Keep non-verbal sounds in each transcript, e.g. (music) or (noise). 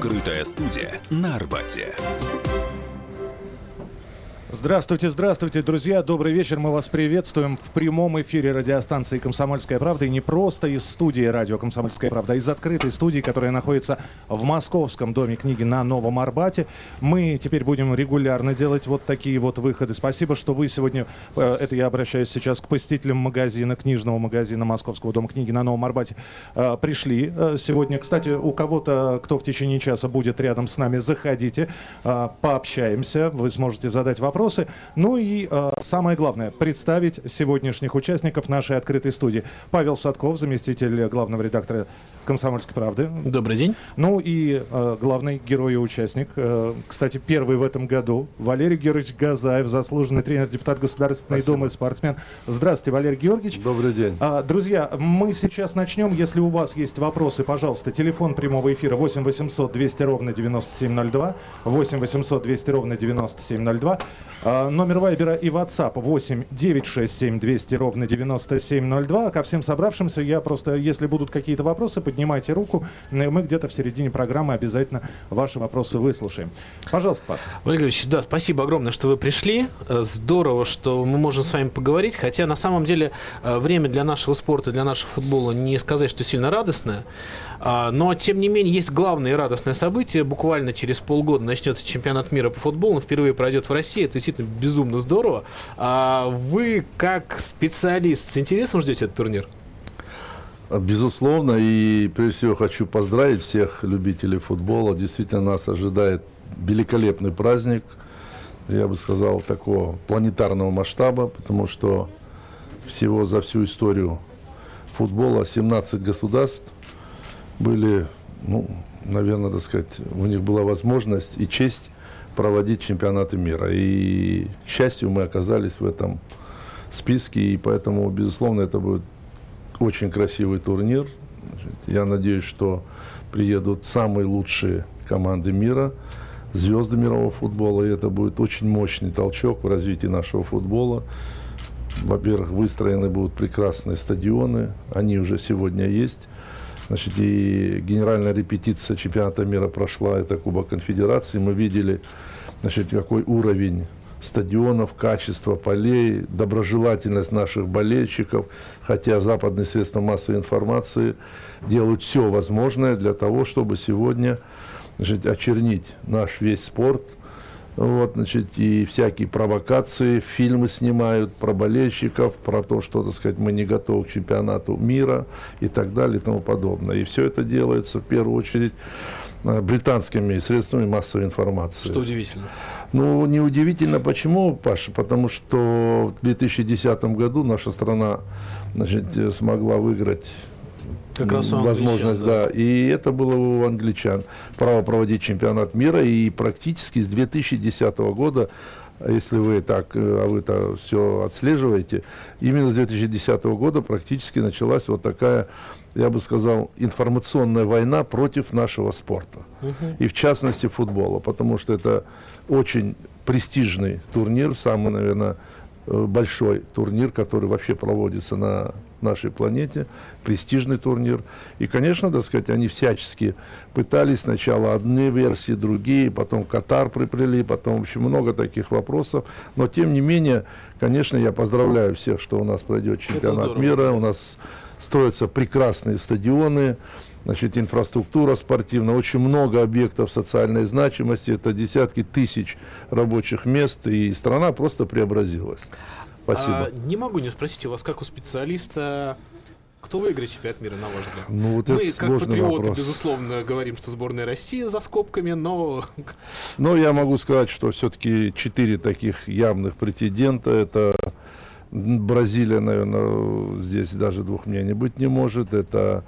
Открытая студия на Арбате. Здравствуйте, здравствуйте, друзья. Добрый вечер. Мы вас приветствуем в прямом эфире радиостанции «Комсомольская правда». И не просто из студии радио «Комсомольская правда», а из открытой студии, которая находится в Московском доме книги на Новом Арбате. Мы теперь будем регулярно делать вот такие вот выходы. Спасибо, что вы сегодня, э, это я обращаюсь сейчас к посетителям магазина, книжного магазина Московского дома книги на Новом Арбате, э, пришли э, сегодня. Кстати, у кого-то, кто в течение часа будет рядом с нами, заходите, пообщаемся. Вы сможете задать вопрос вопросы. Ну и э, самое главное, представить сегодняшних участников нашей открытой студии. Павел Садков, заместитель главного редактора «Комсомольской правды». Добрый день. Ну и э, главный герой и участник, э, кстати, первый в этом году, Валерий Георгиевич Газаев, заслуженный тренер, депутат Государственной Спасибо. Думы, спортсмен. Здравствуйте, Валерий Георгиевич. Добрый день. А, друзья, мы сейчас начнем. Если у вас есть вопросы, пожалуйста, телефон прямого эфира 8 800 200 ровно 9702, 8 800 200 ровно 9702. А, номер Вайбера и WhatsApp 8 967 200 ровно 9702. Ко всем собравшимся я просто, если будут какие-то вопросы, поднимайте руку. Мы где-то в середине программы обязательно ваши вопросы выслушаем. Пожалуйста, Паш. Валерий Григорьевич, да, спасибо огромное, что вы пришли. Э, здорово, что мы можем с вами поговорить. Хотя на самом деле э, время для нашего спорта, для нашего футбола не сказать, что сильно радостное. А, но, тем не менее, есть главное радостное событие. Буквально через полгода начнется чемпионат мира по футболу. Он впервые пройдет в России. Это действительно безумно здорово. А вы, как специалист, с интересом ждете этот турнир? Безусловно, и прежде всего хочу поздравить всех любителей футбола. Действительно, нас ожидает великолепный праздник, я бы сказал, такого планетарного масштаба, потому что всего за всю историю футбола 17 государств были, ну, наверное, так сказать, у них была возможность и честь проводить чемпионаты мира. И, к счастью, мы оказались в этом списке, и поэтому, безусловно, это будет очень красивый турнир. Я надеюсь, что приедут самые лучшие команды мира, звезды мирового футбола, и это будет очень мощный толчок в развитии нашего футбола. Во-первых, выстроены будут прекрасные стадионы, они уже сегодня есть. Значит, и генеральная репетиция чемпионата мира прошла, это Кубок Конфедерации. Мы видели, значит, какой уровень стадионов, качество полей, доброжелательность наших болельщиков, хотя западные средства массовой информации делают все возможное для того, чтобы сегодня значит, очернить наш весь спорт – вот, значит, и всякие провокации, фильмы снимают про болельщиков, про то, что, так сказать, мы не готовы к чемпионату мира и так далее и тому подобное. И все это делается в первую очередь э, британскими средствами массовой информации. Что удивительно. Ну, неудивительно почему, Паша? Потому что в 2010 году наша страна значит, смогла выиграть как раз возможность, да. да. И это было у англичан. Право проводить чемпионат мира. И практически с 2010 года если вы так, э, а вы-то все отслеживаете, именно с 2010 года практически началась вот такая, я бы сказал, информационная война против нашего спорта. Угу. И в частности футбола, потому что это очень престижный турнир, самый, наверное, э, большой турнир, который вообще проводится на нашей планете, престижный турнир. И, конечно, так сказать, они всячески пытались сначала одни версии, другие, потом Катар приплели, потом, в общем, много таких вопросов. Но, тем не менее, конечно, я поздравляю всех, что у нас пройдет чемпионат мира, у нас строятся прекрасные стадионы, значит, инфраструктура спортивная, очень много объектов социальной значимости, это десятки тысяч рабочих мест, и страна просто преобразилась. Спасибо. А, не могу не спросить у вас, как у специалиста, кто выиграет чемпионат мира, на ваш взгляд? Ну, вот Мы, как патриоты, вопрос. безусловно, говорим, что сборная России за скобками, но... Ну, я могу сказать, что все-таки четыре таких явных претендента. Это Бразилия, наверное, здесь даже двух мнений быть не может. Это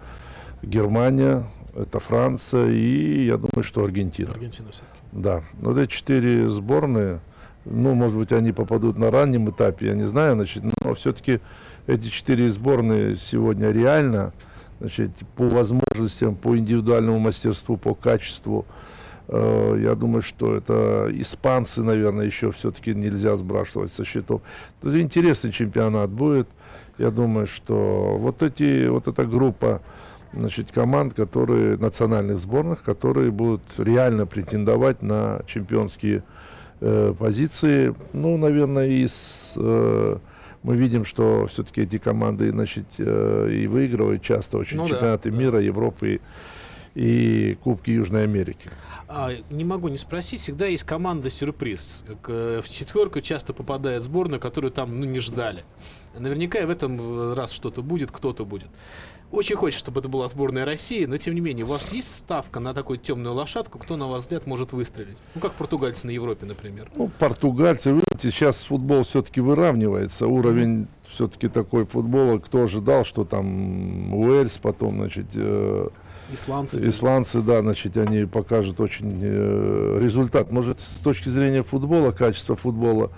Германия, это Франция и, я думаю, что Аргентина. Аргентина все-таки. Да. Вот эти четыре сборные ну, может быть, они попадут на раннем этапе, я не знаю, значит, но все-таки эти четыре сборные сегодня реально, значит, по возможностям, по индивидуальному мастерству, по качеству, э, я думаю, что это испанцы, наверное, еще все-таки нельзя сбрасывать со счетов. Тут интересный чемпионат будет. Я думаю, что вот эти, вот эта группа значит, команд, которые, национальных сборных, которые будут реально претендовать на чемпионские э, позиции. Ну, наверное, из, э, мы видим, что все-таки эти команды значит, э, и выигрывают часто очень Ну да, чемпионаты да. мира, Европы и Кубки Южной Америки. А, не могу не спросить, всегда есть команда сюрприз. Как, э, в четверку часто попадает сборная, которую там ну, не ждали. Наверняка и в этом э, раз что-то будет, кто-то будет. Очень хочется, чтобы это была сборная России, но тем не менее, у вас есть ставка на такую темную лошадку, кто, на ваш взгляд, может выстрелить? Ну, как португальцы на Европе, например. Ну, португальцы, видите, сейчас футбол все-таки выравнивается. Уровень все-таки такой футбола. Кто ожидал, что там Уэльс, потом, значит, э, Исландцы. исландцы, да, значит, они покажут очень э, результат. Может, с точки зрения футбола, качества футбола,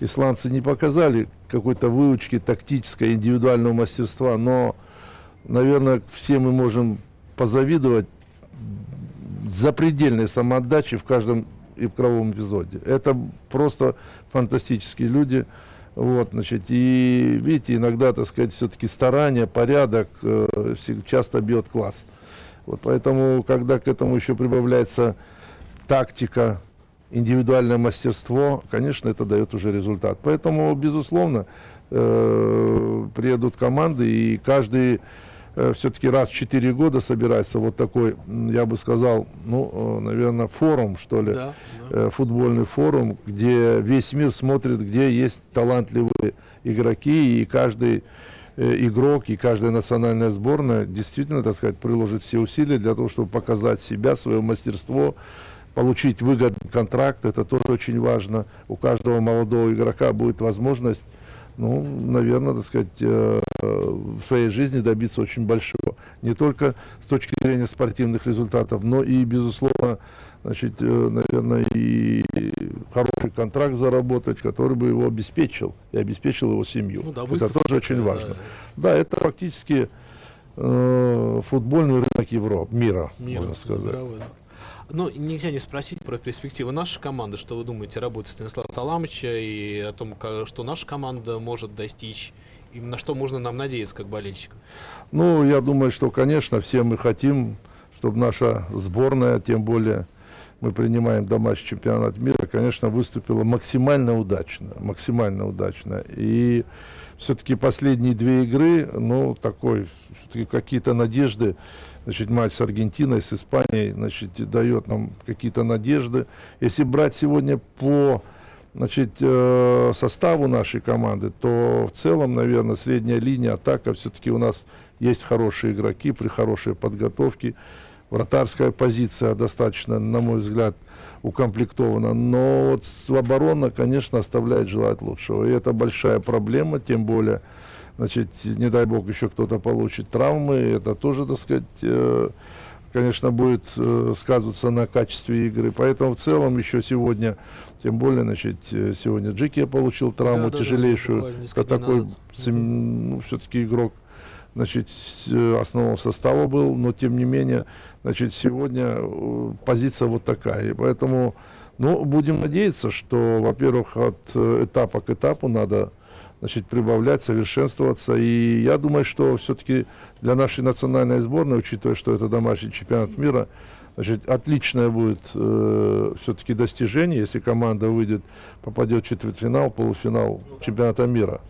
исландцы не показали какой-то выучки тактической, индивидуального мастерства, но, наверное, все мы можем позавидовать запредельной самоотдаче в каждом игровом эпизоде. Это просто фантастические люди. Вот, значит, и видите, иногда, так сказать, все-таки старание, порядок э, часто бьет класс. Вот поэтому, когда к этому еще прибавляется тактика, индивидуальное мастерство, конечно, это дает уже результат. Поэтому, безусловно, э, приедут команды, и каждый все-таки раз в 4 года собирается вот такой, я бы сказал, ну, наверное, форум, что ли, Да, да. э, футбольный форум, где весь мир смотрит, где есть талантливые игроки, и каждый э, игрок и каждая национальная сборная действительно, так сказать, приложит все усилия для того, чтобы показать себя, свое мастерство, получить выгодный контракт, это тоже очень важно. У каждого молодого игрока будет возможность, ну, наверное, так сказать, э, в своей жизни добиться очень большого. Не только с точки зрения спортивных результатов, но и, безусловно, значит, э, наверное, и хороший контракт заработать, который бы его обеспечил и обеспечил его семью. Ну да, это тоже очень важно. да. Да, это фактически э, футбольный рынок Европы, мира, Мира, можно сказать. мировой, Но нельзя не спросить про перспективы нашей команды, что вы думаете о работе Станислава Таламыча и о том, ка- что наша команда может достичь, и на что можно нам надеяться как болельщикам. Ну, я думаю, что, конечно, все мы хотим, чтобы наша сборная, тем более мы принимаем домашний чемпионат мира, конечно, выступила максимально удачно, максимально удачно. И все-таки последние две игры, ну, такой, все-таки какие-то надежды, значит, матч с Аргентиной, с Испанией, значит, дает нам какие-то надежды. Если брать сегодня по значит, э, составу нашей команды, то в целом, наверное, средняя линия атака все-таки у нас есть хорошие игроки при хорошей подготовке. Вратарская позиция достаточно, на мой взгляд, укомплектована. Но вот оборона, конечно, оставляет желать лучшего. И это большая проблема, тем более, значит, не дай бог еще кто-то получит травмы. Это тоже, так сказать, э, конечно, будет э, сказываться на качестве игры. Поэтому в целом еще сегодня, тем более, значит, э, сегодня Джики получил травму Да-да-да, тяжелейшую. Это дней такой, ну, все-таки игрок, значит, э, основного состава был, но тем не менее, значит, сегодня э, позиция вот такая. И поэтому, ну, будем надеяться, что, во-первых, от э, этапа к этапу надо значит, прибавлять, совершенствоваться. И я думаю, что все-таки для нашей национальной сборной, учитывая, что это домашний чемпионат мира, значит, отличное будет все-таки достижение, если команда выйдет, попадет в четвертьфинал, полуфинал чемпионата мира.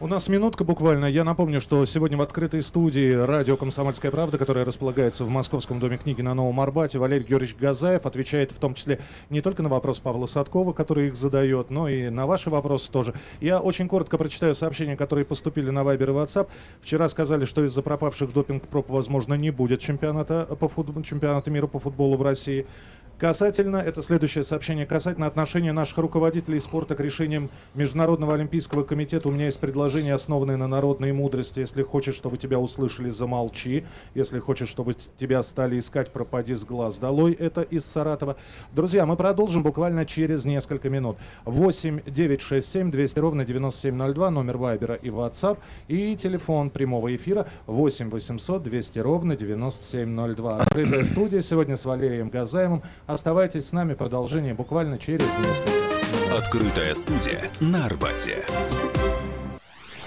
У нас минутка буквально. Я напомню, что сегодня в открытой студии радио «Комсомольская правда», которая располагается в Московском доме книги на Новом Арбате, Валерий Георгиевич Газаев отвечает в том числе не только на вопрос Павла Садкова, который их задает, но и на ваши вопросы тоже. Я очень коротко прочитаю сообщения, которые поступили на Вайбер и WhatsApp. Вчера сказали, что из-за пропавших допинг-проб, возможно, не будет чемпионата, по футболу, чемпионата мира по футболу в России. Касательно, это следующее сообщение, касательно отношения наших руководителей спорта к решениям Международного олимпийского комитета, у меня есть предложение, основанное на народной мудрости. Если хочешь, чтобы тебя услышали, замолчи. Если хочешь, чтобы тебя стали искать, пропади с глаз долой. Это из Саратова. Друзья, мы продолжим буквально через несколько минут. 8 9 6 7 200 ровно 9702, номер Вайбера и WhatsApp. И телефон прямого эфира 8 800 200 ровно 9702. Открытая студия сегодня с Валерием Газаевым. Оставайтесь с нами, продолжение буквально через несколько минут. Открытая студия на Арбате.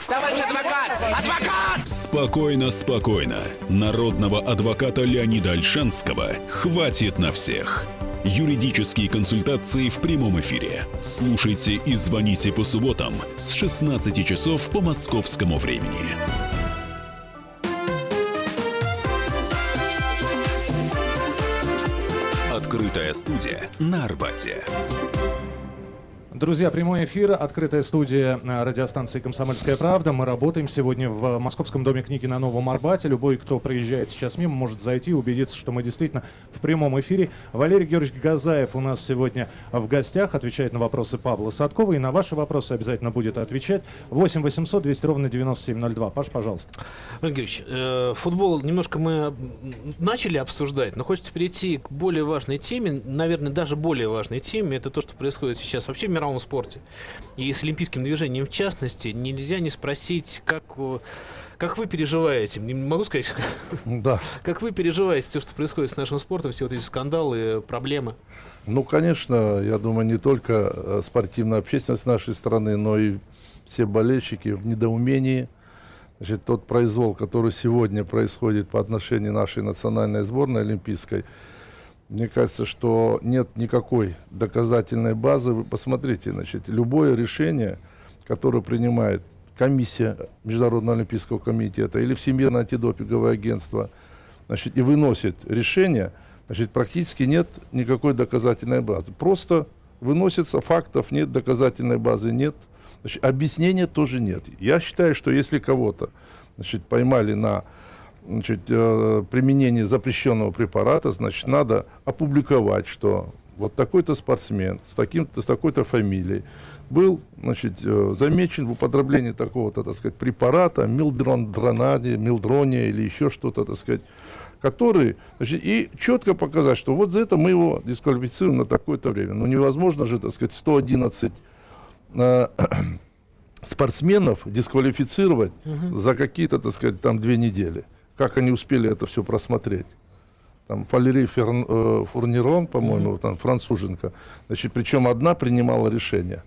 Товарищ адвокат! Адвокат! Спокойно, спокойно. Народного адвоката Леонида Альшанского хватит на всех. Юридические консультации в прямом эфире. Слушайте и звоните по субботам с 16 часов по московскому времени. Открытая студия на Арбате. Друзья, прямой эфир, открытая студия э, радиостанции «Комсомольская правда». Мы работаем сегодня в Московском доме книги на Новом Арбате. Любой, кто приезжает сейчас мимо, может зайти и убедиться, что мы действительно в прямом эфире. Валерий Георгиевич Газаев у нас сегодня в гостях, отвечает на вопросы Павла Садкова. И на ваши вопросы обязательно будет отвечать. 8 800 200 ровно 9702. Паш, пожалуйста. Валерий Георгиевич, э, футбол немножко мы начали обсуждать, но хочется перейти к более важной теме, наверное, даже более важной теме. Это то, что происходит сейчас вообще в мировом мировом спорте. И с олимпийским движением в частности, нельзя не спросить, как, как вы переживаете, не могу сказать, да. (laughs) как вы переживаете то, что происходит с нашим спортом, все вот эти скандалы, проблемы? Ну, конечно, я думаю, не только э, спортивная общественность нашей страны, но и все болельщики в недоумении. Значит, тот произвол, который сегодня происходит по отношению нашей национальной сборной олимпийской, мне кажется, что нет никакой доказательной базы. Вы посмотрите, значит, любое решение, которое принимает комиссия Международного олимпийского комитета или Всемирное антидопинговое агентство, значит, и выносит решение, значит, практически нет никакой доказательной базы. Просто выносится, фактов нет, доказательной базы нет, значит, объяснения тоже нет. Я считаю, что если кого-то значит, поймали на значит, э, применение запрещенного препарата, значит, надо опубликовать, что вот такой-то спортсмен с, таким-то, с такой-то фамилией был значит, э, замечен в употреблении такого-то, так сказать, препарата, милдронаде, милдрония или еще что-то, так сказать, который, значит, и четко показать, что вот за это мы его дисквалифицируем на такое-то время. Но невозможно же, так сказать, 111 э, (clears throat) спортсменов дисквалифицировать угу. за какие-то, так сказать, там две недели как они успели это все просмотреть. Там Фалерий Ферн, э, Фурнирон, по-моему, mm-hmm. там француженка, значит, причем одна принимала решение.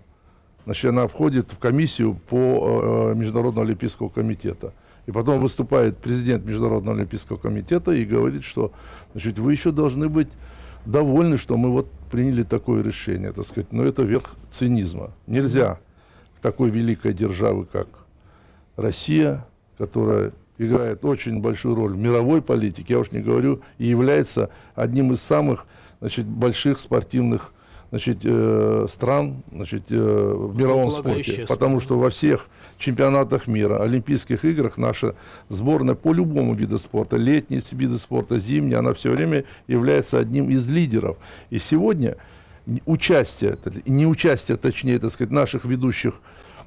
Значит, она входит в комиссию по э, Международного олимпийского комитета. И потом выступает президент Международного олимпийского комитета и говорит, что значит, вы еще должны быть довольны, что мы вот приняли такое решение, так сказать. Но это верх цинизма. Нельзя в такой великой державы, как Россия, которая играет очень большую роль в мировой политике, я уж не говорю, и является одним из самых значит, больших спортивных значит, э, стран значит, э, в мировом спорте. Потому что во всех чемпионатах мира, Олимпийских играх наша сборная по любому виду спорта, летние виды спорта, зимние, она все время является одним из лидеров. И сегодня участие, не участие, точнее, так сказать, наших ведущих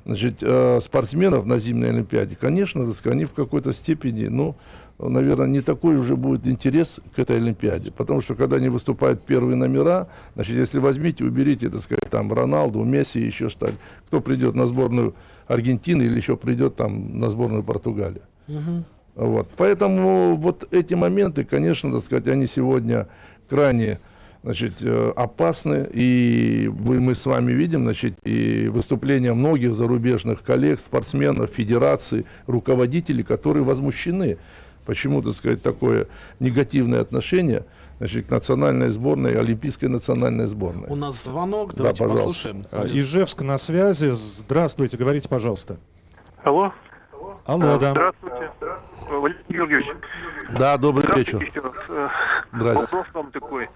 значит, э, спортсменов на зимней Олимпиаде, конечно, так сказать, они в какой-то степени, ну, наверное, не такой уже будет интерес к этой Олимпиаде. Потому что, когда они выступают первые номера, значит, если возьмите, уберите, так сказать, там, Роналду, Месси, еще что-то, кто придет на сборную Аргентины или еще придет там на сборную Португалии. Угу. Вот. Поэтому вот эти моменты, конечно, так сказать, они сегодня крайне значит, э, опасны. И мы с вами видим значит, и выступления многих зарубежных коллег, спортсменов, федераций, руководителей, которые возмущены. Почему, так сказать, такое негативное отношение значит, к национальной сборной, олимпийской национальной сборной. У нас звонок, давайте да, послушаем. А, Ижевск на связи. Здравствуйте, говорите, пожалуйста. Алло. Алло, да. Здравствуйте, Валерий Георгиевич. Да, добрый вечер. Здравствуйте. Вопрос вам такой.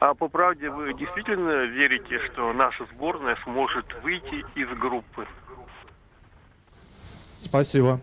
А по правде вы действительно верите, что наша сборная сможет выйти из группы? Спасибо.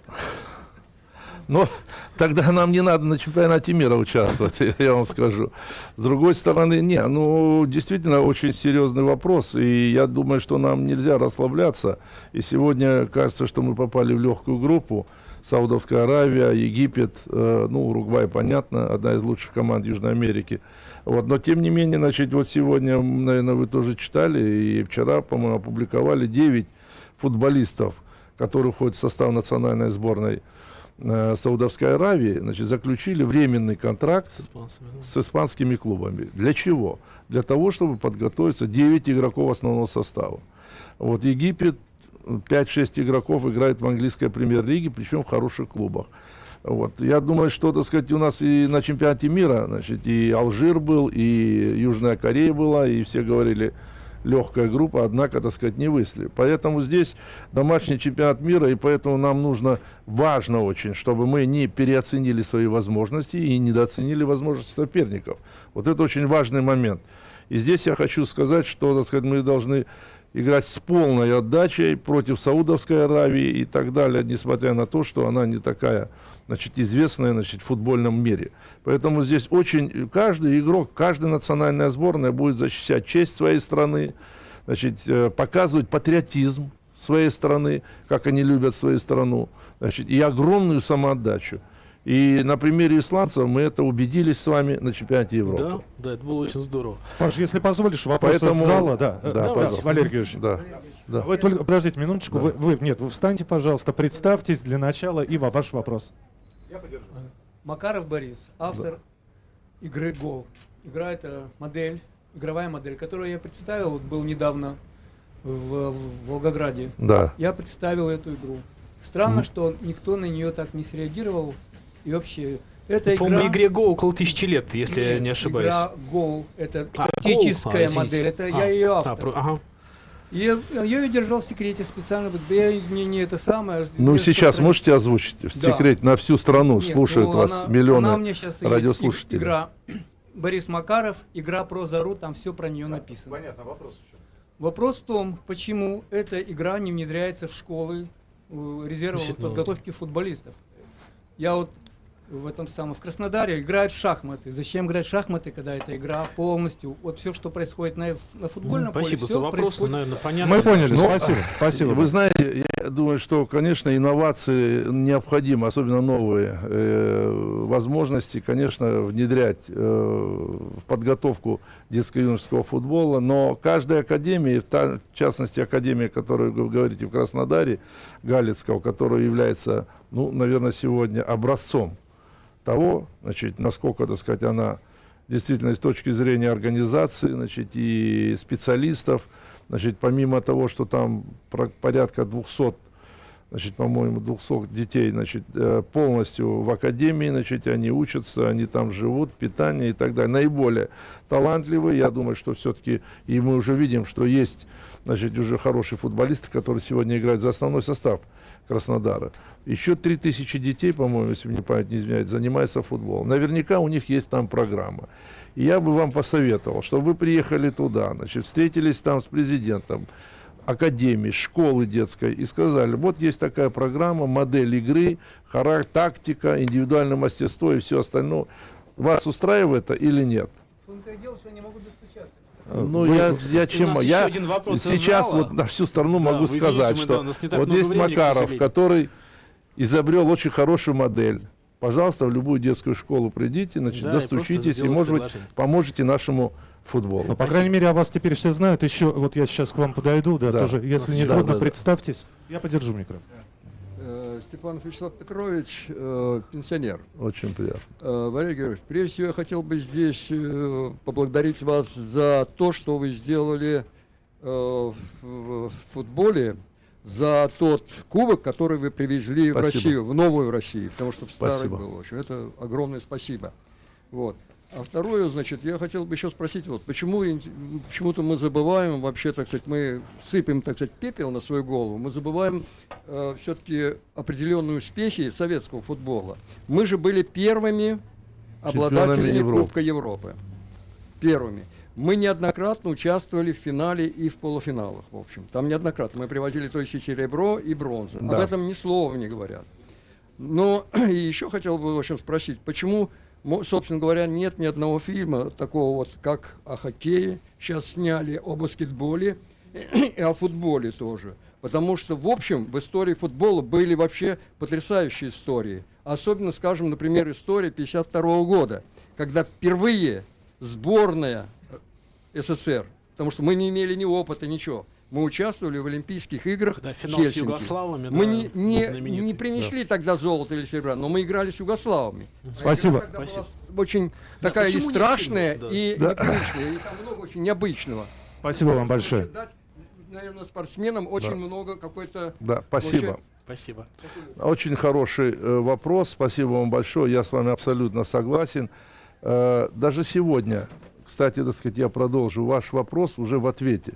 Но тогда нам не надо на чемпионате мира участвовать, (laughs) я вам скажу. С другой стороны, не, ну, действительно, очень серьезный вопрос, и я думаю, что нам нельзя расслабляться. И сегодня кажется, что мы попали в легкую группу. Саудовская Аравия, Египет, э, ну, Уругвай, понятно, одна из лучших команд Южной Америки – вот, но тем не менее, значит, вот сегодня, наверное, вы тоже читали, и вчера, по-моему, опубликовали 9 футболистов, которые входят в состав национальной сборной э, Саудовской Аравии, значит, заключили временный контракт с, с испанскими клубами. Для чего? Для того, чтобы подготовиться 9 игроков основного состава. Вот Египет 5-6 игроков играет в английской премьер-лиге, причем в хороших клубах. Вот. Я думаю, что, так сказать, у нас и на чемпионате мира, значит, и Алжир был, и Южная Корея была, и все говорили, легкая группа, однако, так сказать, не высли. Поэтому здесь домашний чемпионат мира, и поэтому нам нужно, важно очень, чтобы мы не переоценили свои возможности и недооценили возможности соперников. Вот это очень важный момент. И здесь я хочу сказать, что, так сказать, мы должны играть с полной отдачей против Саудовской Аравии и так далее, несмотря на то, что она не такая значит, известная значит, в футбольном мире. Поэтому здесь очень каждый игрок, каждая национальная сборная будет защищать честь своей страны, значит, э, показывать патриотизм своей страны, как они любят свою страну, значит, и огромную самоотдачу. И на примере исландцев мы это убедились с вами на чемпионате Европы. Да, да, это было очень здорово. Паш, если позволишь, вопрос Поэтому... из зала, да. Да, да, пожалуйста. Валерий Георгиевич. Да. Да. Вы только, подождите минуточку, Да. вы, вы, нет, вы встаньте, пожалуйста, представьтесь для начала и ва- ваш вопрос. Макаров Борис, автор игры Go. Игра это модель, игровая модель, которую я представил, вот был недавно в, в Волгограде. Да. Я представил эту игру. Странно, что никто на нее так не среагировал. И вообще, эта По игра... игре Go около тысячи лет, если я не ошибаюсь. Игра Go, это А, Go? тактическая А, извините. модель, это А, я ее а, автор. про- ага. Я, я ее держал в секрете специально, я не, не это самое. Ну, не сейчас распространять. можете озвучить в Да. секрете на всю страну, Нет, слушают ну, вас она- миллионы она меня сейчас радиослушателей. Игра (clears throat) Борис Макаров, игра про Зару, там все про нее написано. Понятно, вопрос еще. Вопрос в том, почему эта игра не внедряется в школы резервов Действительно. подготовки футболистов. Я вот в этом самом в Краснодаре играют в шахматы. Зачем играть в шахматы, когда эта игра полностью вот все, что происходит на, на футбольном поле, Спасибо за вопрос, ну, происходит- наверное, понятно. Мы поняли, Ну, спасибо. Спасибо. Вы знаете, я думаю, что, конечно, инновации необходимы, особенно новые э, возможности, конечно, внедрять э, в подготовку детско-юношеского футбола, но каждая академия, в та- в частности, академия, о которой вы говорите в Краснодаре, Галицкого, которая является, ну, наверное, сегодня образцом того, значит, насколько, так сказать, она действительно с точки зрения организации, значит, и специалистов, значит, помимо того, что там порядка 200, значит, по-моему, 200 детей, значит, э, полностью в академии, значит, они учатся, они там живут, питание и так далее. Наиболее талантливые, я думаю, что все-таки, и мы уже видим, что есть, значит, уже хорошие футболисты, которые сегодня играют за основной состав Краснодара. Еще 3000 детей, по-моему, если мне память не изменяет, занимаются футболом. Наверняка у них есть там программа. И я бы вам посоветовал, чтобы вы приехали туда, значит, встретились там с президентом академии, школы детской и сказали, вот есть такая программа, модель игры, характер, тактика, индивидуальное мастерство и все остальное. Вас устраивает это или нет? В том-то и дело, что я не могу достучаться. Ну, Вы- я, я чем нас я еще один вопрос из сейчас вот на всю страну Да, могу извините, сказать, мы, что да, у нас не так вот много есть времени, Макаров, который изобрел очень хорошую модель. Пожалуйста, в любую детскую школу придите, значит, Да, и достучитесь и, сделать может быть, поможете нашему футболу. Ну, по крайней мере, о вас теперь все знают. Еще, вот я сейчас к вам подойду, да, Да. тоже, если не Да, трудно, да, да. представьтесь. Я подержу микрофон. Степан Вячеслав Петрович, э, пенсионер. Очень приятно. Э, Валерий Георгиевич, прежде всего я хотел бы здесь э, поблагодарить вас за то, что вы сделали в, в футболе, за тот кубок, который вы привезли в Спасибо. Россию, в новую Россию, потому что в старой Спасибо. был. В общем, это огромное спасибо. Вот. А второе, значит, я хотел бы еще спросить, вот, почему почему-то мы забываем, вообще, так сказать, мы сыпем, так сказать, пепел на свою голову, мы забываем все-таки определенные успехи советского футбола. Мы же были первыми обладателями Европы. Кубка Европы. Первыми. Мы неоднократно участвовали в финале и в полуфиналах, в общем. Там неоднократно. Мы привозили то есть и серебро, и бронзу. Да. Об этом ни слова не говорят. Но (clears throat) и еще хотел бы в общем, спросить, почему, собственно говоря, нет ни одного фильма такого вот, как о хоккее, сейчас сняли о баскетболе и о футболе тоже. Потому что, в общем, в истории футбола были вообще потрясающие истории. Особенно, скажем, например, история 52 года, когда впервые сборная э, СССР, потому что мы не имели ни опыта, ничего, мы участвовали в Олимпийских играх Да, финал с Хельсинки. югославами. Мы да, не, не, не принесли тогда золото или серебра, но мы играли с югославами. Спасибо. Была Спасибо. с- очень такая и страшная? Да. и Да. непривычная, и там много очень необычного. Спасибо вам большое. Дать наверное, спортсменам очень Да. много какой-то... Да, спасибо. Очень- Спасибо. Очень хороший э, вопрос. Спасибо вам большое. Я с вами абсолютно согласен. Э, даже сегодня, кстати, так сказать, я продолжу ваш вопрос уже в ответе.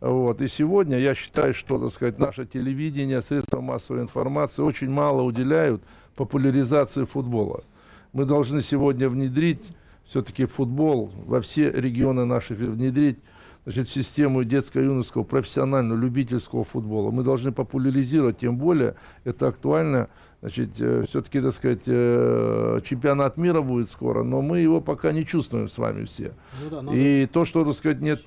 Вот. И сегодня я считаю, что, так сказать, наше телевидение, средства массовой информации очень мало уделяют популяризации футбола. Мы должны сегодня внедрить все-таки футбол во все регионы наши, внедрить значит, систему детско-юношеского, профессионального, любительского футбола. Мы должны популяризировать, тем более это актуально. Значит, все-таки, так сказать, э, чемпионат мира будет скоро, но мы его пока не чувствуем с вами все. Ну да, И то, что, так сказать, нет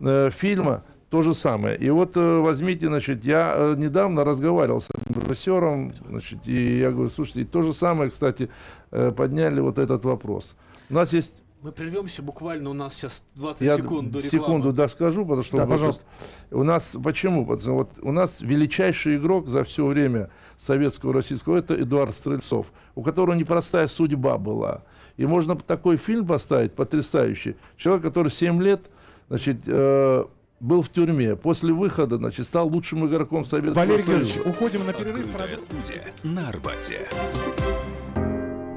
э, фильма, то же самое. И вот э, возьмите, значит, я э, недавно разговаривал с одним режиссером, значит, и я говорю, слушайте, и то же самое, кстати, э, подняли вот этот вопрос. У нас есть Мы прервемся буквально, у нас сейчас 20 я секунд до рекламы. секунду да, скажу, потому что Да, пожалуйста. у нас почему? Что вот у нас величайший игрок за все время советского российского это Эдуард Стрельцов, у которого непростая судьба была. И можно такой фильм поставить потрясающий. Человек, который 7 лет, значит, э, был в тюрьме, после выхода, значит, стал лучшим игроком Советского Валерий Союза. Георгиевич, уходим на перерыв. Открытая студия на Арбате.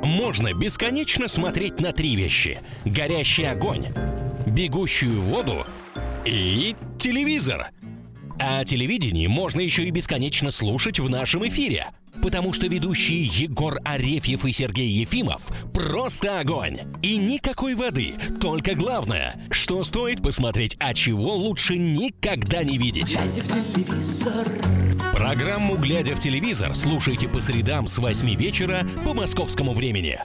Можно бесконечно смотреть на три вещи. Горящий огонь, бегущую воду и телевизор. А телевидение можно еще и бесконечно слушать в нашем эфире. Потому что ведущие Егор Арефьев и Сергей Ефимов просто огонь. И никакой воды. Только главное, что стоит посмотреть, а чего лучше никогда не видеть. Программу «Глядя в телевизор» слушайте по средам с 8 вечера по московскому времени.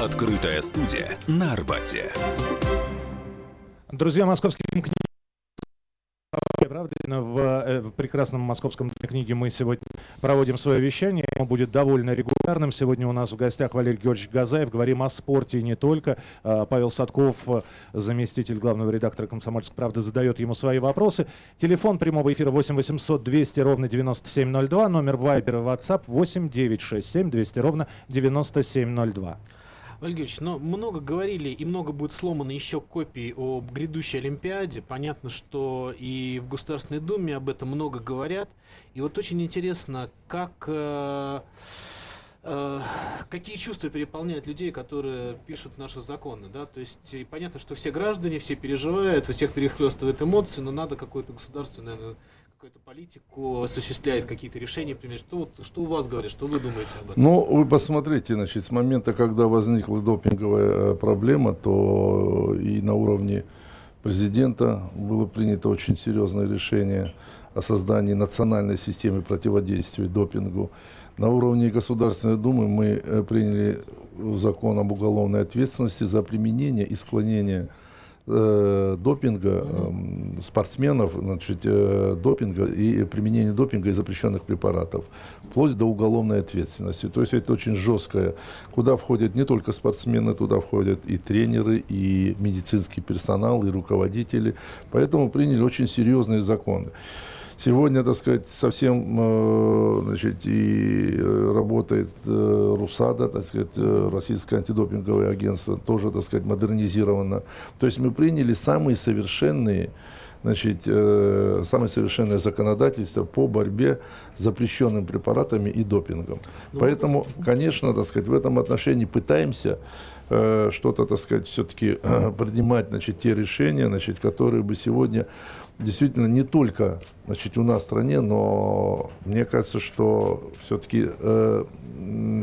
Открытая студия на Арбате. Друзья, московские книги. Правда, в, э, в прекрасном московском Дне книги мы сегодня проводим свое вещание. Оно будет довольно регулярным. Сегодня у нас в гостях Валерий Георгиевич Газаев. Говорим о спорте и не только. А, Павел Садков, э, заместитель главного редактора «Комсомольской правды», задает ему свои вопросы. Телефон прямого эфира 8 800 200 ровно 9702. Номер Вайбера и WhatsApp 8 967 200 ровно 9702. Валерий но много говорили и много будет сломано еще копий об грядущей Олимпиаде. Понятно, что и в Государственной Думе об этом много говорят. И вот очень интересно, как, э, э, какие чувства переполняют людей, которые пишут наши законы. Да? То есть понятно, что все граждане, все переживают, у всех перехлестывают эмоции, но надо какое-то государство, наверное, какую-то политику осуществляет, какие-то решения принимать. Что, вот, что у вас говорят, что вы думаете об этом? Ну, вы посмотрите, значит, с момента, когда возникла допинговая э, проблема, то и на уровне президента было принято очень серьезное решение о создании национальной системы противодействия допингу. На уровне Государственной Думы мы э, приняли закон об уголовной ответственности за применение и склонение э, допинга эм, спортсменов, значит, э, допинга и применение допинга и запрещенных препаратов, вплоть до уголовной ответственности. То есть это очень жесткое, куда входят не только спортсмены, туда входят и тренеры, и медицинский персонал, и руководители. Поэтому приняли очень серьезные законы. Сегодня, так сказать, совсем э, значит, и э, работает РУСАДА, так сказать, Российское антидопинговое агентство, тоже, так сказать, модернизировано. То есть мы приняли самые совершенные значит, э, самое совершенное законодательство по борьбе с запрещенными препаратами и допингом. Ну, Поэтому, конечно, так сказать, в этом отношении пытаемся э, что-то, так сказать, все-таки принимать, значит, те решения, значит, которые бы сегодня действительно не только, значит, у нас в стране, но мне кажется, что все-таки э,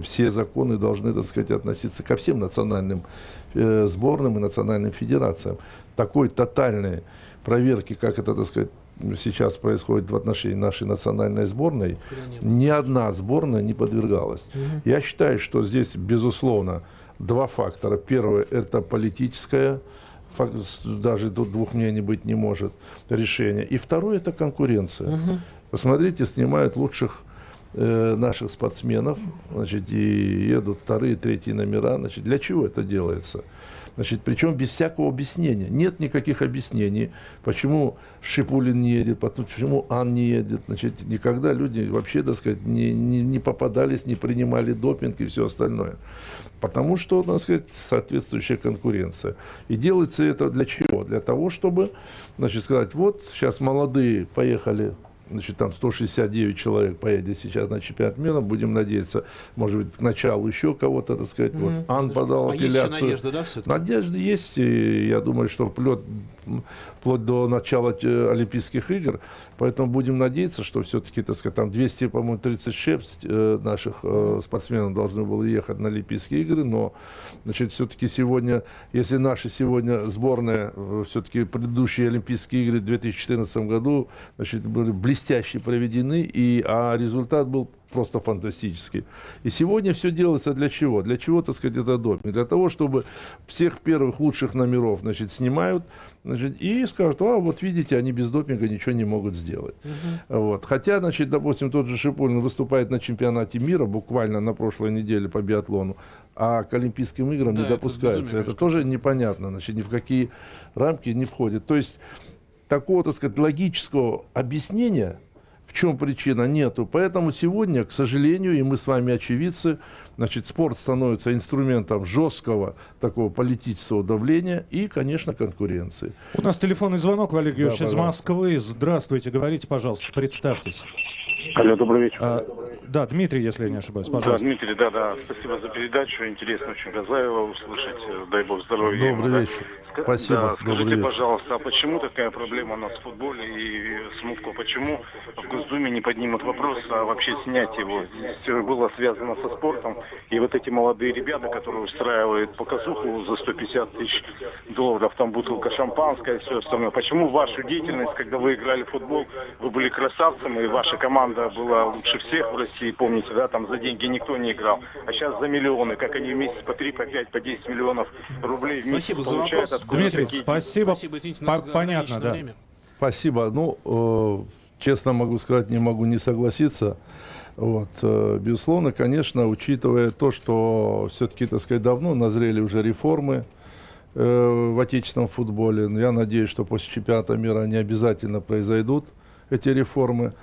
все законы должны, так сказать, относиться ко всем национальным э, сборным и национальным федерациям. Такой тотальной проверки, как это, так сказать, сейчас происходит в отношении нашей национальной сборной, ни одна сборная не подвергалась. Я считаю, что здесь, безусловно, два фактора. Первое – это политическое, даже тут двух мнений быть не может, решение. И второе – это конкуренция. Посмотрите, снимают лучших э, наших спортсменов, значит, и едут вторые, третьи номера. Значит, для чего это делается? Значит, причем без всякого объяснения. Нет никаких объяснений, почему Шипулин не едет, почему Ан не едет. Значит, никогда люди вообще, так сказать, не, не, не попадались, не принимали допинг и все остальное. Потому что, так сказать, соответствующая конкуренция. И делается это для чего? Для того, чтобы, значит, сказать, вот сейчас молодые поехали значит, там 169 человек поедет сейчас на чемпионат мира, будем надеяться, может быть, к началу еще кого-то, так сказать, mm-hmm. вот Ан подал а апелляцию. Есть надежда, да, все-таки? Надежда есть, и я думаю, что вплоть, вплоть до начала э, Олимпийских игр, поэтому будем надеяться, что все-таки, так сказать, там 200, по-моему, 36 э, наших э, спортсменов должны были ехать на Олимпийские игры, но, значит, все-таки сегодня, если наши сегодня сборная, все-таки предыдущие Олимпийские игры в 2014 году, значит, были блестяще проведены, и, а результат был просто фантастический. И сегодня все делается для чего? Для чего, так сказать, это допинг? Для того, чтобы всех первых лучших номеров, значит, снимают, значит, и скажут, а, вот видите, они без допинга ничего не могут сделать. Угу. Вот. Хотя, значит, допустим, тот же Шипулин выступает на чемпионате мира буквально на прошлой неделе по биатлону, а к Олимпийским играм да, не допускается. Это, это тоже непонятно, значит, ни в какие рамки не входит. То есть такого, так сказать, логического объяснения, чем причина, нету. Поэтому сегодня, к сожалению, и мы с вами очевидцы, значит, спорт становится инструментом жесткого такого политического давления и, конечно, конкуренции. У нас телефонный звонок, Валерий Георгиевич, да, из Москвы. Здравствуйте, говорите, пожалуйста, представьтесь. Алло, добрый вечер. А, да, Дмитрий, если я не ошибаюсь, пожалуйста. Да, Дмитрий, да, да. Спасибо за передачу. Интересно очень Газаева услышать. Дай бог здоровья. Добрый ему, вечер. Да. Спасибо. Да, скажите, Добрый пожалуйста, а почему такая проблема у нас в футболе и смутку? Почему в Госдуме не поднимут вопрос, а вообще снять его? Здесь было связано со спортом. И вот эти молодые ребята, которые устраивают показуху за 150 тысяч долларов, там бутылка шампанское и все остальное. Почему вашу деятельность, когда вы играли в футбол, вы были красавцем, и ваша команда была лучше всех в России, помните, да, там за деньги никто не играл. А сейчас за миллионы, как они в месяц по 3, по 5, по 10 миллионов рублей в месяц Спасибо получают. За Дмитрий, спасибо. спасибо извините, по понятно, да. Время. Спасибо. Ну, э, честно могу сказать, не могу не согласиться. Вот, э, безусловно, конечно, учитывая то, что все-таки, так сказать, давно назрели уже реформы э, в отечественном футболе, я надеюсь, что после чемпионата мира они обязательно произойдут, эти реформы.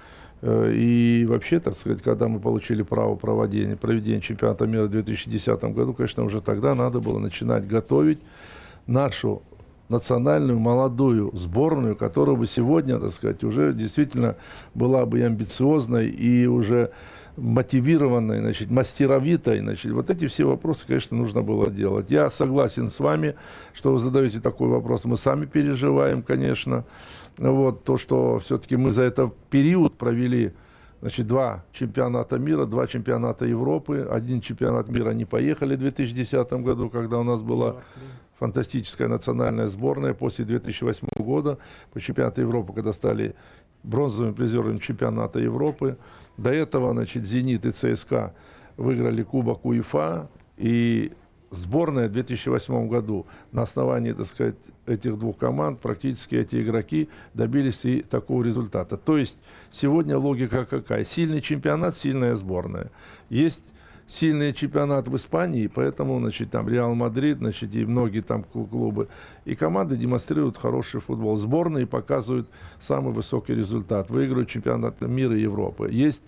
Э, и вообще, так сказать, когда мы получили право проводения, проведения чемпионата мира в 2010 году, конечно, уже тогда надо было начинать готовить нашу национальную молодую сборную, которая бы сегодня, так сказать, уже действительно была бы и амбициозной, и уже мотивированной, значит, мастеровитой, значит, вот эти все вопросы, конечно, нужно было делать. Я согласен с вами, что вы задаете такой вопрос, мы сами переживаем, конечно, вот, то, что все-таки мы за этот период провели Значит, два чемпионата мира, два чемпионата Европы. Один чемпионат мира не поехали в 2010 году, когда у нас была фантастическая национальная сборная после 2008 года по чемпионату Европы, когда стали бронзовыми призерами чемпионата Европы. До этого, значит, «Зенит» и «ЦСКА» выиграли Кубок УЕФА, и сборная в 2008 году на основании, так сказать, этих двух команд практически эти игроки добились и такого результата. То есть сегодня логика какая? Сильный чемпионат, сильная сборная. Есть сильный чемпионат в Испании, поэтому, значит, там Реал Мадрид, значит, и многие там клубы. И команды демонстрируют хороший футбол. Сборные показывают самый высокий результат. Выигрывают чемпионат мира и Европы. Есть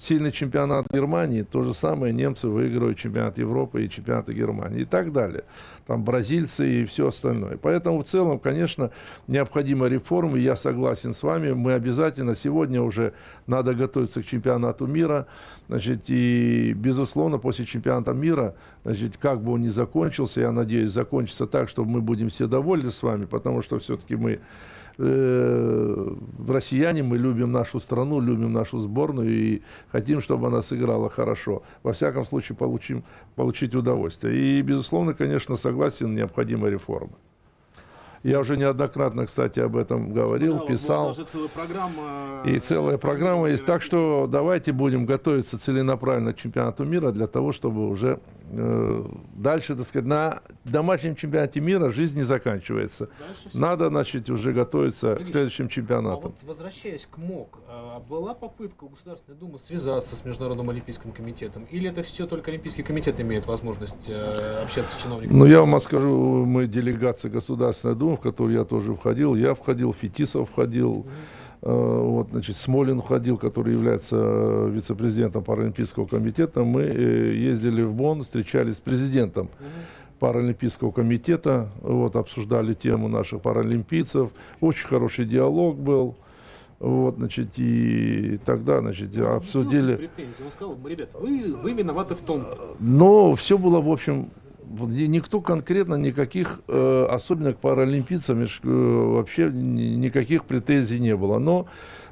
сильный чемпионат Германии, то же самое немцы выигрывают чемпионат Европы и чемпионаты Германии и так далее. Там бразильцы и все остальное. Поэтому в целом, конечно, необходима реформа, я согласен с вами, мы обязательно сегодня уже надо готовиться к чемпионату мира, значит, и безусловно после чемпионата мира, значит, как бы он ни закончился, я надеюсь, закончится так, чтобы мы будем все довольны с вами, потому что все-таки мы э, россияне, мы любим нашу страну, любим нашу сборную и хотим, чтобы она сыграла хорошо. Во всяком случае, получим, получить удовольствие. И, безусловно, конечно, согласен, необходима реформа. Я уже неоднократно, кстати, об этом говорил, да, писал. целая программа. И целая программа есть. Так что давайте будем готовиться целенаправленно к чемпионату мира для того, чтобы уже э, дальше, так сказать, на домашнем чемпионате мира жизнь не заканчивается. Надо, значит, уже готовиться Алексей, к следующим чемпионатам. А вот возвращаясь к МОК, а была попытка у Государственной Думы связаться с Международным Олимпийским комитетом? Или это все только Олимпийский комитет имеет возможность э, общаться с чиновниками? Ну, я вам скажу, мы делегация Государственной Думы, в которую я тоже входил, я входил, Фетисов входил, mm-hmm. вот, значит, Смолин входил, который является э, вице-президентом Паралимпийского комитета. Мы э, ездили в Бонн, встречались с президентом. Паралимпийского комитета, вот, обсуждали тему наших паралимпийцев. Очень хороший диалог был. Вот, значит, и тогда, значит, ну, обсудили... Он сказал, ребят, вы, вы виноваты в том. Но все было, в общем, никто конкретно никаких, э, особенно к паралимпийцам, э, вообще никаких претензий не было. Но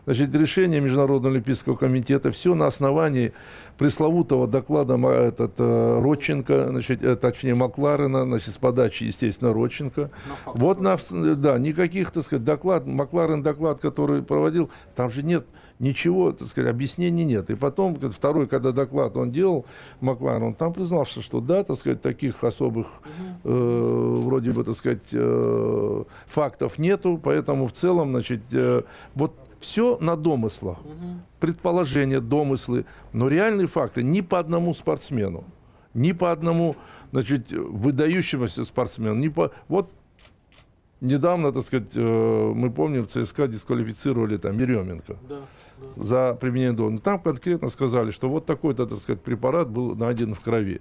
значит, решение Международного олимпийского комитета, все на основании пресловутого доклада этот, э, Родченко, значит, э, точнее Макларена, значит, с подачи, естественно, Родченко. Вот, на, да, никаких, так сказать, доклад, Макларен доклад, который проводил, там же нет ничего, так сказать, объяснений нет. И потом, второй, когда доклад он делал, Макларен, он там признался, что да, так сказать, таких особых, э, вроде бы, так сказать, э, фактов нету, поэтому в целом, значит, э, вот все на домыслах, предположения, домыслы, но реальные факты ни по одному спортсмену, ни по одному, значит, выдающемуся спортсмену, ни по... Вот недавно, так сказать, э, мы помним, в ЦСКА дисквалифицировали там Еременко. Да за применение дона. Там конкретно сказали, что вот такой-то, так сказать, препарат был найден в крови.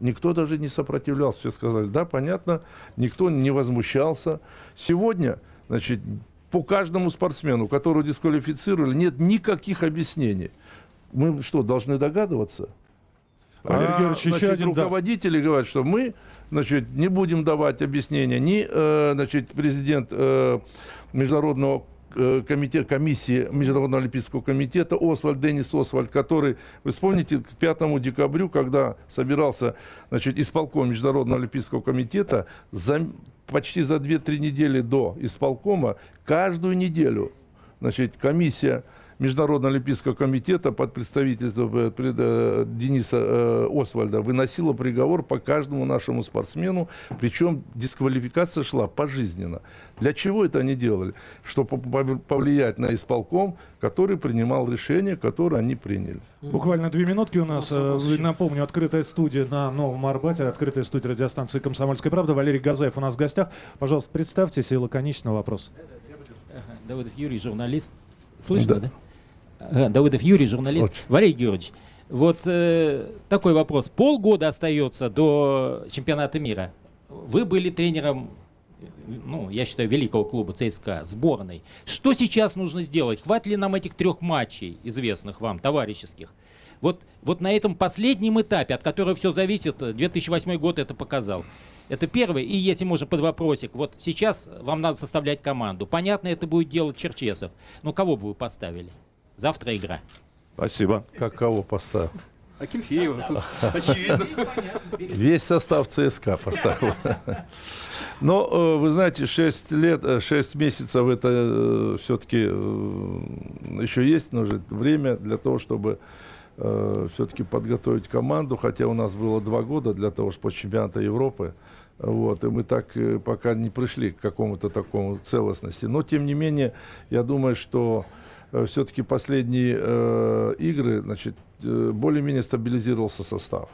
Никто даже не сопротивлялся, все сказали, да, понятно, никто не возмущался. Сегодня, значит, по каждому спортсмену, которого дисквалифицировали, нет никаких объяснений. Мы что, должны догадываться? А, значит, один, руководители да. говорят, что мы значит, не будем давать объяснения ни э, значит, президент э, Международного комитет, комиссии Международного олимпийского комитета Освальд, Денис Освальд, который, вы вспомните, к 5 декабрю, когда собирался значит, исполком Международного олимпийского комитета, за, почти за 2-3 недели до исполкома, каждую неделю значит, комиссия Международного олимпийского комитета под представительством э, э, Дениса э, Освальда выносила приговор по каждому нашему спортсмену, причем дисквалификация шла пожизненно. Для чего это они делали? Чтобы повлиять на исполком, который принимал решение, которое они приняли. Буквально две минутки у нас. Напомню, открытая студия на Новом Арбате, открытая студия радиостанции «Комсомольская правда». Валерий Газаев у нас в гостях. Пожалуйста, представьтесь и лаконично вопрос. Давыдов Юрий, журналист. Слышно, да? да? Э, Давыдов Юрий, журналист. Очень. Валерий Георгиевич, вот э, такой вопрос. Полгода остается до чемпионата мира. Вы были тренером, ну, я считаю, великого клуба ЦСКА, сборной. Что сейчас нужно сделать? Хватит ли нам этих трех матчей, известных вам, товарищеских? Вот, вот на этом последнем этапе, от которого все зависит, 2008 год это показал. Это первое. И если можно под вопросик, вот сейчас вам надо составлять команду. Понятно, это будет делать Черчесов. Но кого бы вы поставили? Завтра игра. Спасибо. Как кого поставил? Акинфеева, тут очевидно. Весь состав ЦСКА поставил. Но, э, вы знаете, 6 лет, 6 э, месяцев это э, все-таки еще есть нужно время для того, чтобы все-таки подготовить команду, хотя у нас было два года для того, чтобы по чемпионата Европы. Вот, и мы так пока не пришли к какому-то такому целостности. Но, тем не менее, я думаю, что все-таки последние э, игры, значит, э, более-менее стабилизировался состав.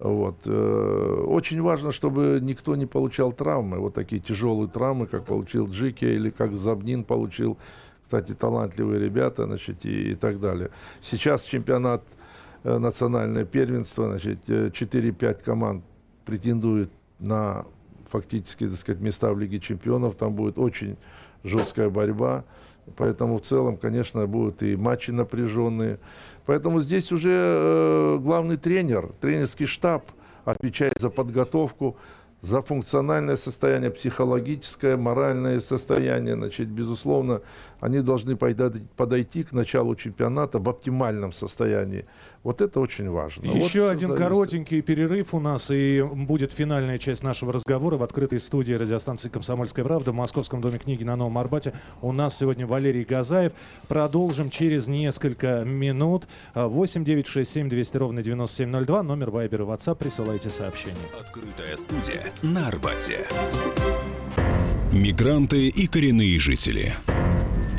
Вот. Э, очень важно, чтобы никто не получал травмы, вот такие тяжелые травмы, как получил Джики или как Забнин получил. Кстати, талантливые ребята, значит, и, и так далее. Сейчас чемпионат э, национальное первенство, значит, 4-5 э, команд претендуют на фактически, так сказать, места в Лиге чемпионов. Там будет очень жесткая борьба. Поэтому в целом, конечно, будут и матчи напряженные. Поэтому здесь уже э, главный тренер, тренерский штаб отвечает за подготовку, за функциональное состояние, психологическое, моральное состояние. Значит, безусловно, они должны подойти к началу чемпионата в оптимальном состоянии. Вот это очень важно. Еще вот один коротенький перерыв у нас, и будет финальная часть нашего разговора в открытой студии радиостанции «Комсомольская правда» в Московском доме книги на Новом Арбате. У нас сегодня Валерий Газаев. Продолжим через несколько минут. 8 9 6 7 200 ровно 9702. Номер Вайбера и WhatsApp. Присылайте сообщения. Открытая студия на Арбате. Мигранты и коренные жители.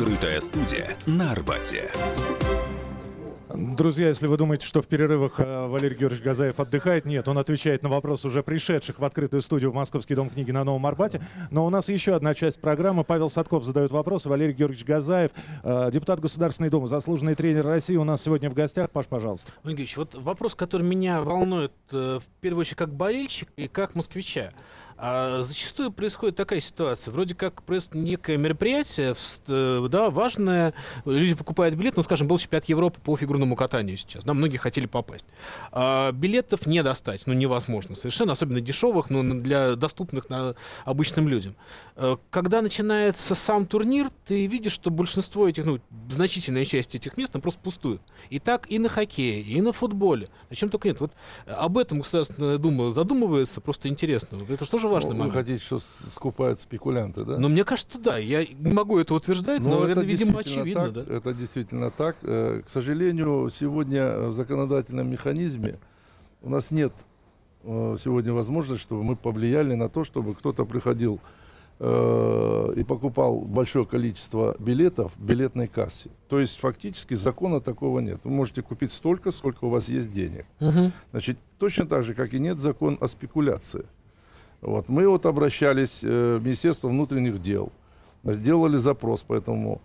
Открытая студия на Арбате. Друзья, если вы думаете, что в перерывах э, Валерий Георгиевич Газаев отдыхает, нет, он отвечает на вопрос уже пришедших в открытую студию в Московский дом книги на Новом Арбате. Но у нас еще одна часть программы. Павел Садков задает вопросы. Валерий Георгиевич Газаев, э, депутат Государственной Думы, заслуженный тренер России, у нас сегодня в гостях. Паш, пожалуйста. Валерий Георгиевич, вот вопрос, который меня волнует э, в первую очередь как болельщик и как москвича. А зачастую происходит такая ситуация. Вроде как происходит некое мероприятие, э, да, важное. Люди покупают билет, ну, скажем, был чемпионат Европы по фигурному катанию сейчас. Да, многие хотели попасть. А билетов не достать, ну, невозможно совершенно, особенно дешевых, но для доступных на обычным людям. Э, когда начинается сам турнир, ты видишь, что большинство этих, ну, значительная часть этих мест, она просто пустует. И так и на хоккее, и на футболе. О чем только нет. Вот об этом Государственная Дума задумывается, просто интересно. Это что же важный ну, момент. Вы хотите, что скупают спекулянты, да? Ну, мне кажется, да. Я не могу это утверждать, но, но это, видимо, очевидно. Так, да? Это действительно так. Э, к сожалению, сегодня в законодательном механизме у нас нет э, сегодня возможности, чтобы мы повлияли на то, чтобы кто-то приходил э, и покупал большое количество билетов в билетной кассе. То есть фактически закона такого нет. Вы можете купить столько, сколько у вас есть денег. Угу. Значит, точно так же, как и нет закон о спекуляции. Вот. Мы вот обращались э, в Министерство внутренних дел, сделали запрос по этому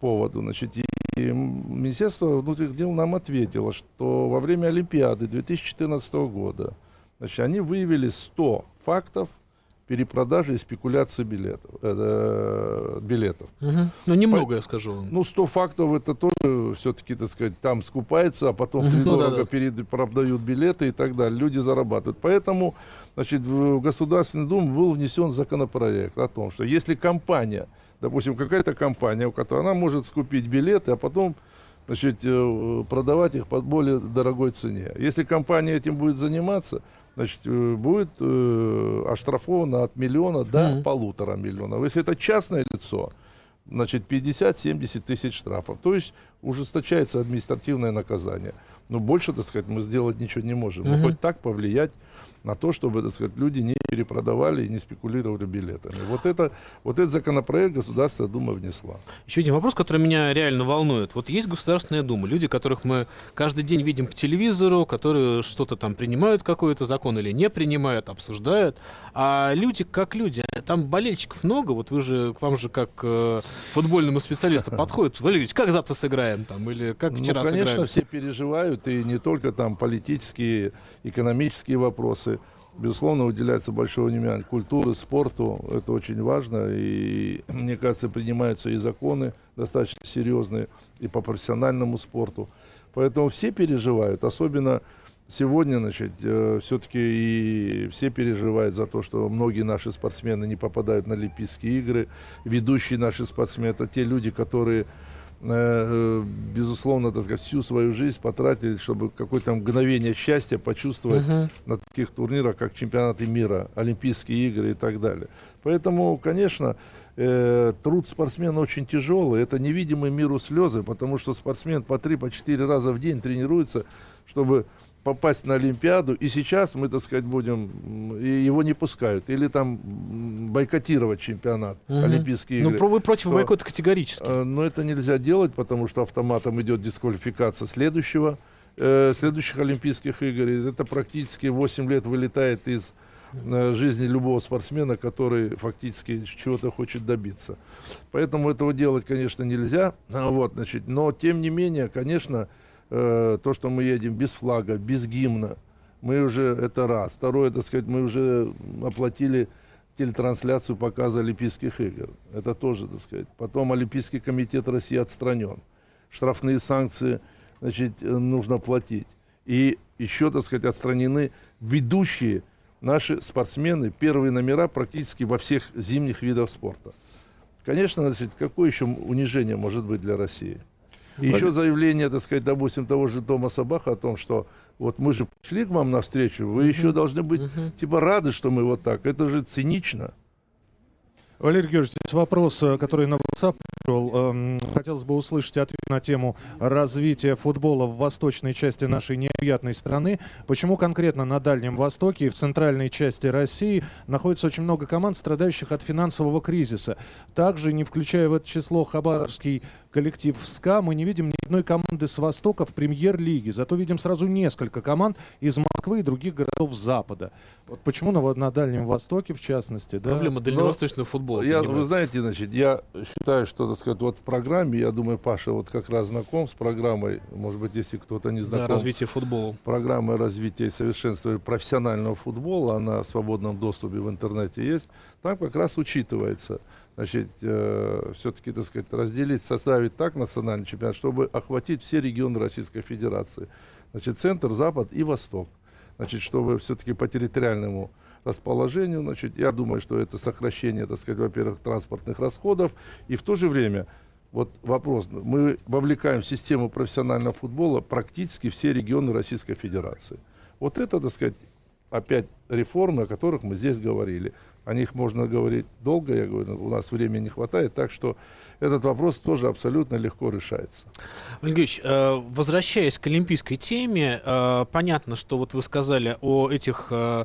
поводу. Значит, и, Министерство внутренних дел нам ответило, что во время Олимпиады 2014 года значит, они выявили 100 фактов перепродажи и спекуляции билетов. Э, билетов. Угу. Ну, немного, По, я скажу. Ну, 100 фактов это тоже все-таки, так сказать, там скупается, а потом угу. дорого да, да. перепродают билеты и так далее. Люди зарабатывают. Поэтому, значит, в Государственный Думу был внесен законопроект о том, что если компания, допустим, какая-то компания, у которой она может скупить билеты, а потом значит, э, продавать их по более дорогой цене. Если компания этим будет заниматься, значит, э, будет э, оштрафовано от миллиона до mm-hmm. полутора миллионов. Если это частное лицо, значит, 50-70 тысяч штрафов. То есть ужесточается административное наказание. Но больше, так сказать, мы сделать ничего не можем. Mm-hmm. Но хоть так повлиять на то, чтобы, так сказать, люди не перепродавали и не спекулировали билетами. Вот, это, вот этот законопроект Государственная Дума внесла. Еще один вопрос, который меня реально волнует. Вот есть Государственная Дума, люди, которых мы каждый день видим по телевизору, которые что-то там принимают, какой-то закон или не принимают, обсуждают. А люди как люди, там болельщиков много, вот вы же, к вам же как э, футбольному специалисту (laughs) подходит. Валерий как завтра сыграем там, или как ну, вчера ну, конечно, сыграли? все переживают, и не только там политические, экономические вопросы. Безусловно, уделяется большое внимание культуре, спорту. Это очень важно. И, (clears throat) мне кажется, принимаются и законы достаточно серьезные и по профессиональному спорту. Поэтому все переживают, особенно сегодня, значит, э, все-таки и все переживают за то, что многие наши спортсмены не попадают на Олимпийские игры. Ведущие наши спортсмены, это те люди, которые безусловно, так сказать, всю свою жизнь потратили, чтобы какое-то мгновение счастья почувствовать uh-huh. на таких турнирах, как чемпионаты мира, Олимпийские игры и так далее. Поэтому, конечно, э, труд спортсмена очень тяжелый. Это невидимый миру слезы, потому что спортсмен по три, по четыре раза в день тренируется, чтобы попасть на Олимпиаду, и сейчас мы, так сказать, будем, и его не пускают, или там бойкотировать чемпионат, угу. Олимпийские ну, игры. Ну, вы против то, бойкота категорически. Э, но это нельзя делать, потому что автоматом идет дисквалификация следующего, э, следующих Олимпийских игр. И это практически 8 лет вылетает из э, жизни любого спортсмена, который фактически чего-то хочет добиться. Поэтому этого делать, конечно, нельзя. Вот, значит, но, тем не менее, конечно, э, то, что мы едем без флага, без гимна, мы уже, это раз. Второе, так сказать, мы уже оплатили телетрансляцию показа Олимпийских игр. Это тоже, так сказать. Потом Олимпийский комитет России отстранен. Штрафные санкции, значит, нужно платить. И еще, так сказать, отстранены ведущие наши спортсмены, первые номера практически во всех зимних видах спорта. Конечно, значит, какое еще унижение может быть для России? И еще заявление, так сказать, допустим, того же Томаса Баха о том, что вот мы же пришли к вам навстречу, вы uh-huh. еще должны быть uh-huh. типа рады, что мы вот так. Это же цинично. Валерий Георгиевич, здесь вопрос, э, который на WhatsApp пришел. Эм, хотелось бы услышать ответ на тему развития футбола в восточной части нашей необъятной страны. Почему конкретно на Дальнем Востоке и в центральной части России находится очень много команд, страдающих от финансового кризиса? Также, не включая в это число Хабаровский коллектив СКА, мы не видим ни одной команды с Востока в премьер-лиге. Зато видим сразу несколько команд из Москвы и других городов Запада. Вот почему на, на Дальнем Востоке, в частности, да? Проблема дальневосточного футбола. Я, вы знаете, значит, я считаю, что, так сказать, вот в программе, я думаю, Паша вот как раз знаком с программой, может быть, если кто-то не знаком. Да, развитие футбола. Программа развития и совершенствования профессионального футбола, она в свободном доступе в интернете есть. Там как раз учитывается значит, э, все-таки, так сказать, разделить, составить так национальный чемпионат, чтобы охватить все регионы Российской Федерации. Значит, центр, запад и восток. Значит, чтобы все-таки по территориальному расположению, значит, я думаю, что это сокращение, так сказать, во-первых, транспортных расходов, и в то же время, вот вопрос, мы вовлекаем в систему профессионального футбола практически все регионы Российской Федерации. Вот это, так сказать, опять реформы, о которых мы здесь говорили. О них можно говорить долго, я говорю, у нас времени не хватает, так что этот вопрос тоже абсолютно легко решается. Ольгевич, э, возвращаясь к олимпийской теме, э, понятно, что вот вы сказали о этих э,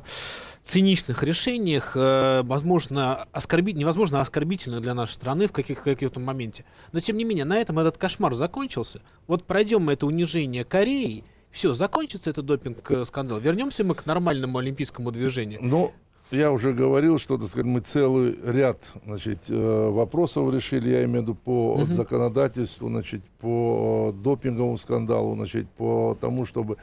циничных решениях, возможно, оскорбить, невозможно оскорбительно для нашей страны в каких- каких-то моменте. Но, тем не менее, на этом этот кошмар закончился. Вот пройдем мы это унижение Кореи, все, закончится этот допинг-скандал. Вернемся мы к нормальному олимпийскому движению. Ну, я уже говорил, что так сказать, мы целый ряд значит, э, вопросов решили, я имею в виду по uh-huh. законодательству, значит, по допинговому скандалу, значит, по тому, чтобы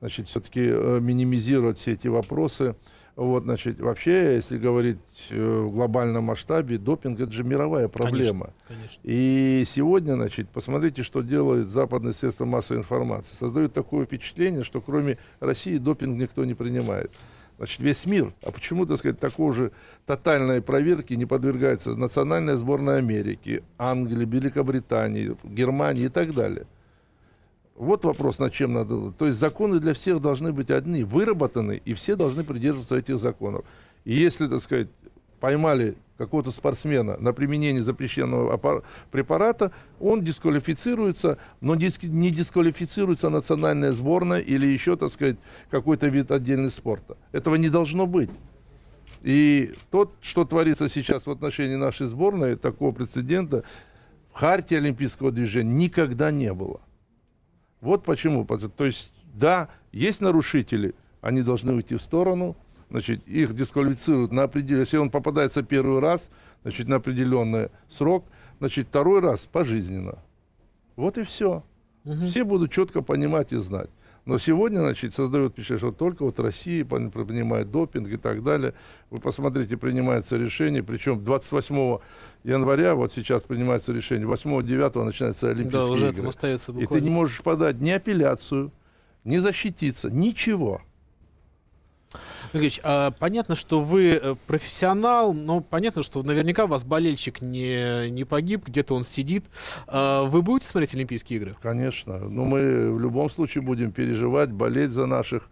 значит, все-таки э, минимизировать все эти вопросы. Вот, значит, вообще, если говорить э, в глобальном масштабе, допинг это же мировая проблема. Конечно, конечно. И сегодня, значит, посмотрите, что делают западные средства массовой информации. Создают такое впечатление, что кроме России допинг никто не принимает значит, весь мир. А почему, так сказать, такой же тотальной проверки не подвергается национальная сборная Америки, Англии, Великобритании, Германии и так далее? Вот вопрос, над чем надо. То есть законы для всех должны быть одни, выработаны, и все должны придерживаться этих законов. И если, так сказать, поймали какого-то спортсмена на применение запрещенного препарата, он дисквалифицируется, но не дисквалифицируется национальная сборная или еще, так сказать, какой-то вид отдельный спорта. Этого не должно быть. И то, что творится сейчас в отношении нашей сборной, такого прецедента в харте олимпийского движения никогда не было. Вот почему. То есть, да, есть нарушители, они должны уйти в сторону – значит, их дисквалифицируют на определенный, если он попадается первый раз, значит, на определенный срок, значит, второй раз пожизненно. Вот и все. Угу. Все будут четко понимать и знать. Но сегодня, значит, создают впечатление, что только вот Россия принимает допинг и так далее. Вы посмотрите, принимается решение, причем 28 января, вот сейчас принимается решение, 8-9 начинаются Олимпийские да, уже игры. Остается буквально. И ты не можешь подать ни апелляцию, ни защититься, ничего. Ильич, а понятно, что вы э, профессионал, но понятно, что наверняка у вас болельщик не, не погиб, где-то он сидит. А вы будете смотреть Олимпийские игры? Конечно. Но мы в любом случае будем переживать, болеть за наших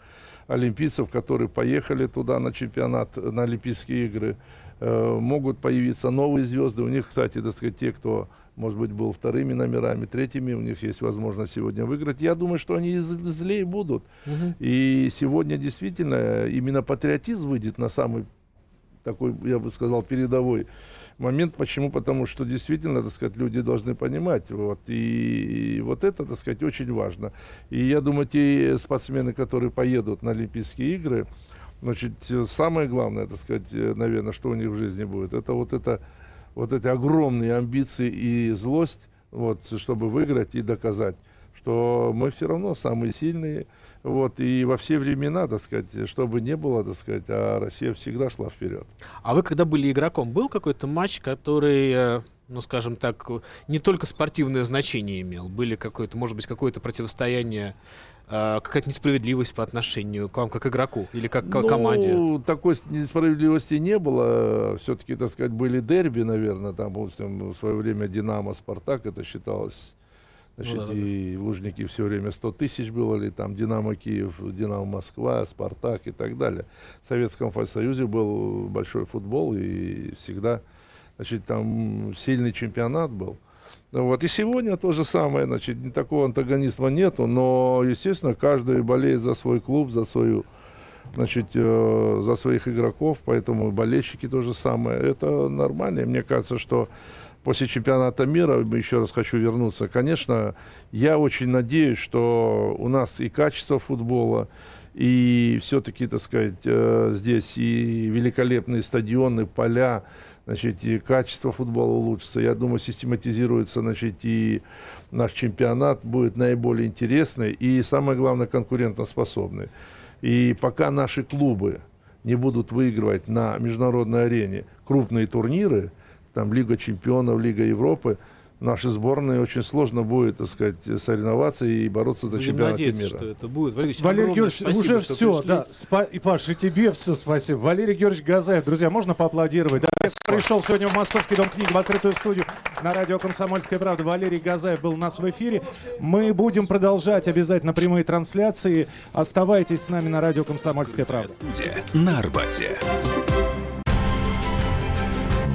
олимпийцев, которые поехали туда на чемпионат, на Олимпийские игры. Э, могут появиться новые звезды. У них, кстати, так сказать, те, кто может быть, был вторыми номерами, третьими, у них есть возможность сегодня выиграть. Я думаю, что они злее будут. Угу. И сегодня действительно именно патриотизм выйдет на самый такой, я бы сказал, передовой момент. Почему? Потому что действительно, так сказать, люди должны понимать. Вот, и, и вот это, так сказать, очень важно. И я думаю, те спортсмены, которые поедут на Олимпийские игры, Значит, самое главное, так сказать, наверное, что у них в жизни будет, это вот это вот эти огромные амбиции и злость, вот, чтобы выиграть и доказать, что мы все равно самые сильные, вот, и во все времена, так сказать, чтобы не было, так сказать, а Россия всегда шла вперед. А вы, когда были игроком, был какой-то матч, который э, ну, скажем так, не только спортивное значение имел, были какое-то, может быть, какое-то противостояние а, какая-то несправедливость по отношению к вам как игроку или как к ну, команде? такой несправедливости не было. Все-таки, так сказать, были дерби, наверное, там, допустим, в свое время Динамо, Спартак, это считалось. Значит, ну, да, и да. Лужники все время 100 тысяч было, или там Динамо Киев, Динамо Москва, Спартак и так далее. В Советском Союзе был большой футбол, и всегда, значит, там сильный чемпионат был. Вот. И сегодня то же самое, значит, такого антагонизма нету, но, естественно, каждый болеет за свой клуб, за свою, значит, э, за своих игроков, поэтому болельщики то же самое. Это нормально. Мне кажется, что после чемпионата мира, еще раз хочу вернуться, конечно, я очень надеюсь, что у нас и качество футбола, и все-таки, так сказать, э, здесь и великолепные стадионы, поля, значит, и качество футбола улучшится. Я думаю, систематизируется, значит, и наш чемпионат будет наиболее интересный и, самое главное, конкурентоспособный. И пока наши клубы не будут выигрывать на международной арене крупные турниры, там Лига чемпионов, Лига Европы, нашей сборной очень сложно будет, так сказать, соревноваться и бороться за чемпионат мира. что это будет. Валерий, Валерий Георгиевич, спасибо, уже все, пришли. да. Спа- и, Паш, и тебе все спасибо. Валерий Георгиевич Газаев, друзья, можно поаплодировать? Да, пришел сегодня в Московский дом книги в открытую студию на радио «Комсомольская правда». Валерий Газаев был у нас в эфире. Мы будем продолжать обязательно прямые трансляции. Оставайтесь с нами на радио «Комсомольская правда». Студия на Арбате.